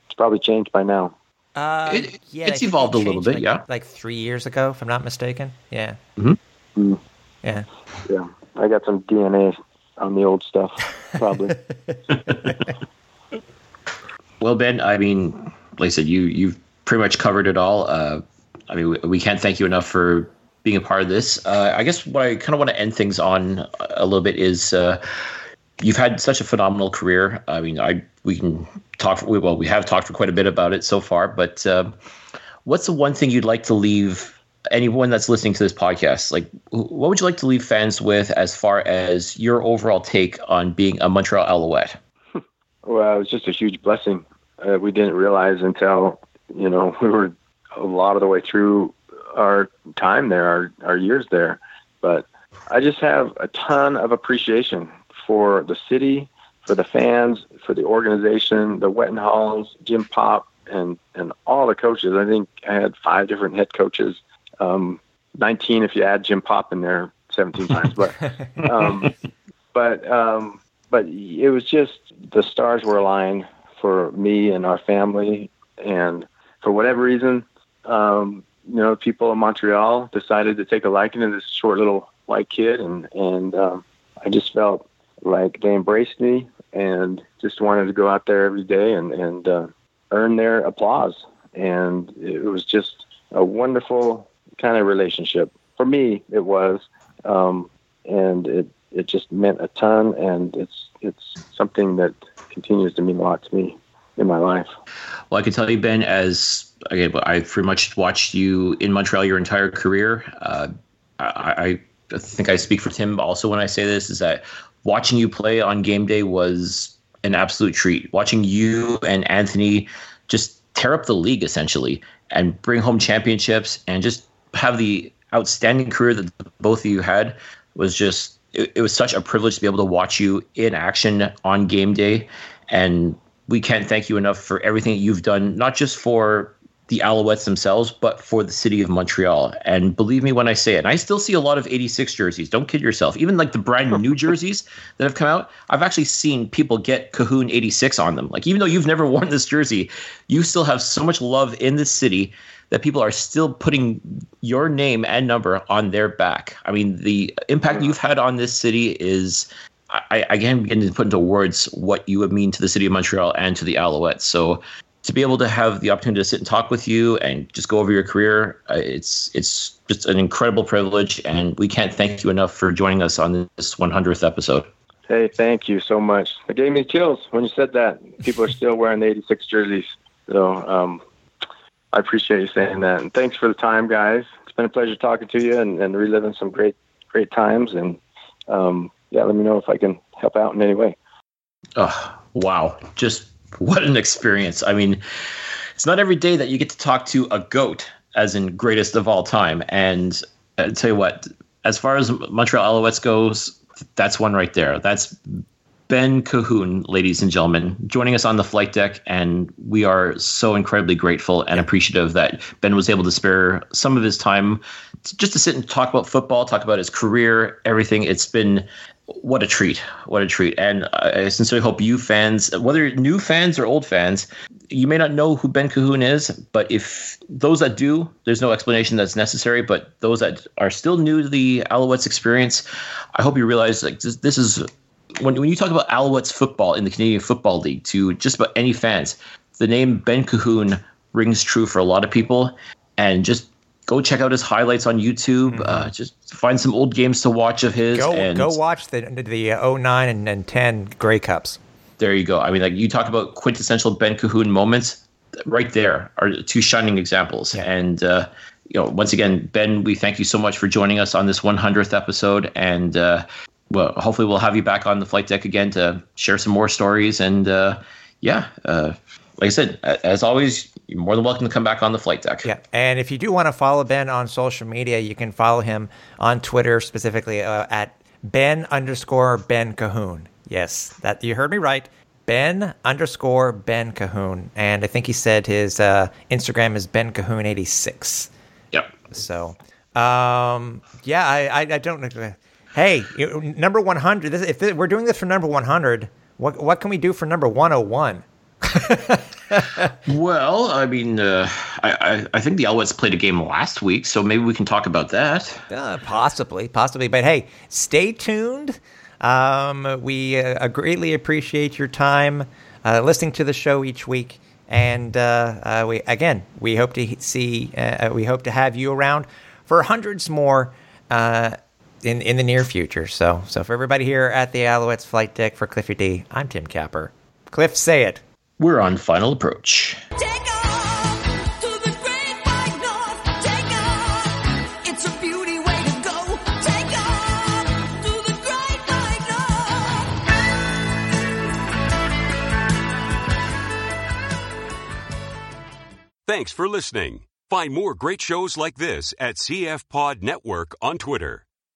It's probably changed by now. Uh, It- yeah, it's evolved it a little bit, like, yeah. Like three years ago, if I'm not mistaken. Yeah. Mhm. Mm. Yeah. Yeah, I got some DNA on the old stuff, probably. Well, Ben, I mean, like I said, you you've pretty much covered it all. Uh, I mean, we, we can't thank you enough for being a part of this. Uh, I guess what I kind of want to end things on a little bit is uh, you've had such a phenomenal career. I mean, I we can talk. We, well, we have talked for quite a bit about it so far. But uh, what's the one thing you'd like to leave anyone that's listening to this podcast? Like, what would you like to leave fans with as far as your overall take on being a Montreal Alouette? Well, it was just a huge blessing. uh, we didn't realize until you know we were a lot of the way through our time there, our our years there. But I just have a ton of appreciation for the city, for the fans, for the organization, the Wettenhalls, Jim Popp, and and all the coaches. I think I had five different head coaches, um, 19 if you add Jim Popp in there 17 times. But um, but um, but it was just the stars were aligned for me and our family, and for whatever reason, um, you know, people in Montreal decided to take a liking to this short little white kid, and and um, I just felt like they embraced me and just wanted to go out there every day and and uh, earn their applause, and it was just a wonderful kind of relationship for me. It was, um, and it it just meant a ton, and it's it's something that continues to mean a lot to me in my life. Well, I can tell you, Ben, as again, I've pretty much watched you in Montreal your entire career. Uh, I, I think I speak for Tim also when I say this is that watching you play on game day was an absolute treat. Watching you and Anthony just tear up the league essentially and bring home championships and just have the outstanding career that both of you had was just it, it was such a privilege to be able to watch you in action on game day and we can't thank you enough for everything that you've done not just for the Alouettes themselves, but for the city of Montreal. And believe me when I say it, and I still see a lot of 86 jerseys. Don't kid yourself. Even like the brand new jerseys that have come out, I've actually seen people get Cahoon 86 on them. Like, even though you've never worn this jersey, you still have so much love in this city that people are still putting your name and number on their back. I mean, the impact you've had on this city is. I, I can't begin to put into words what you would mean to the city of Montreal and to the Alouettes. So to be able to have the opportunity to sit and talk with you and just go over your career, uh, it's it's just an incredible privilege, and we can't thank you enough for joining us on this 100th episode. Hey, thank you so much. It gave me chills when you said that. People are still wearing the 86 jerseys, so um, I appreciate you saying that. And thanks for the time, guys. It's been a pleasure talking to you and, and reliving some great great times. And um, yeah, let me know if I can help out in any way. Oh, wow! Just what an experience. I mean, it's not every day that you get to talk to a goat, as in greatest of all time. And I'll tell you what, as far as Montreal Alouettes goes, that's one right there. That's Ben Cahoon, ladies and gentlemen, joining us on the flight deck. And we are so incredibly grateful and appreciative that Ben was able to spare some of his time just to sit and talk about football, talk about his career, everything. It's been what a treat. What a treat. And i sincerely hope you fans whether new fans or old fans you may not know who ben cahoon is but if those that do there's no explanation that's necessary but those that are still new to the alouettes experience i hope you realize like this, this is when, when you talk about alouettes football in the canadian football league to just about any fans the name ben cahoon rings true for a lot of people. And just go check out his highlights on YouTube. Mm-hmm. Uh, just find some old games to watch of his. Go, and go watch the the uh, 09 and, and 10 Grey Cups. There you go. I mean, like you talk about quintessential Ben Cahoon moments. Right there are two shining examples. Yeah. And uh, you know, once again, Ben, we thank you so much for joining us on this 100th episode. And uh, well, hopefully, we'll have you back on the flight deck again to share some more stories. And uh, yeah, uh, like I said, as always, you're more than welcome to come back on the flight deck. Yeah, and if you do want to follow Ben on social media, you can follow him on Twitter specifically uh, at Ben underscore Ben Cahoon. Yes, that you heard me right. Ben underscore Ben Cahoon, and I think he said his uh, Instagram is Ben Cahoon eighty six. Yep. So, um, yeah, I, I, I don't know. Hey, number one hundred. If we're doing this for number one hundred, what what can we do for number one hundred oh one? well, I mean, uh, I, I think the Alouettes played a game last week, so maybe we can talk about that. Uh, possibly, possibly. But hey, stay tuned. Um, we uh, greatly appreciate your time uh, listening to the show each week, and uh, uh, we again we hope to see we hope to have you around for hundreds more in in the near future. So, so for everybody here at the Alouettes flight deck for Cliffy D, I'm Tim Capper. Cliff, say it. We're on final approach. It's a beauty way to go. Take off! To the great bike off. Thanks for listening. Find more great shows like this at CF Pod Network on Twitter.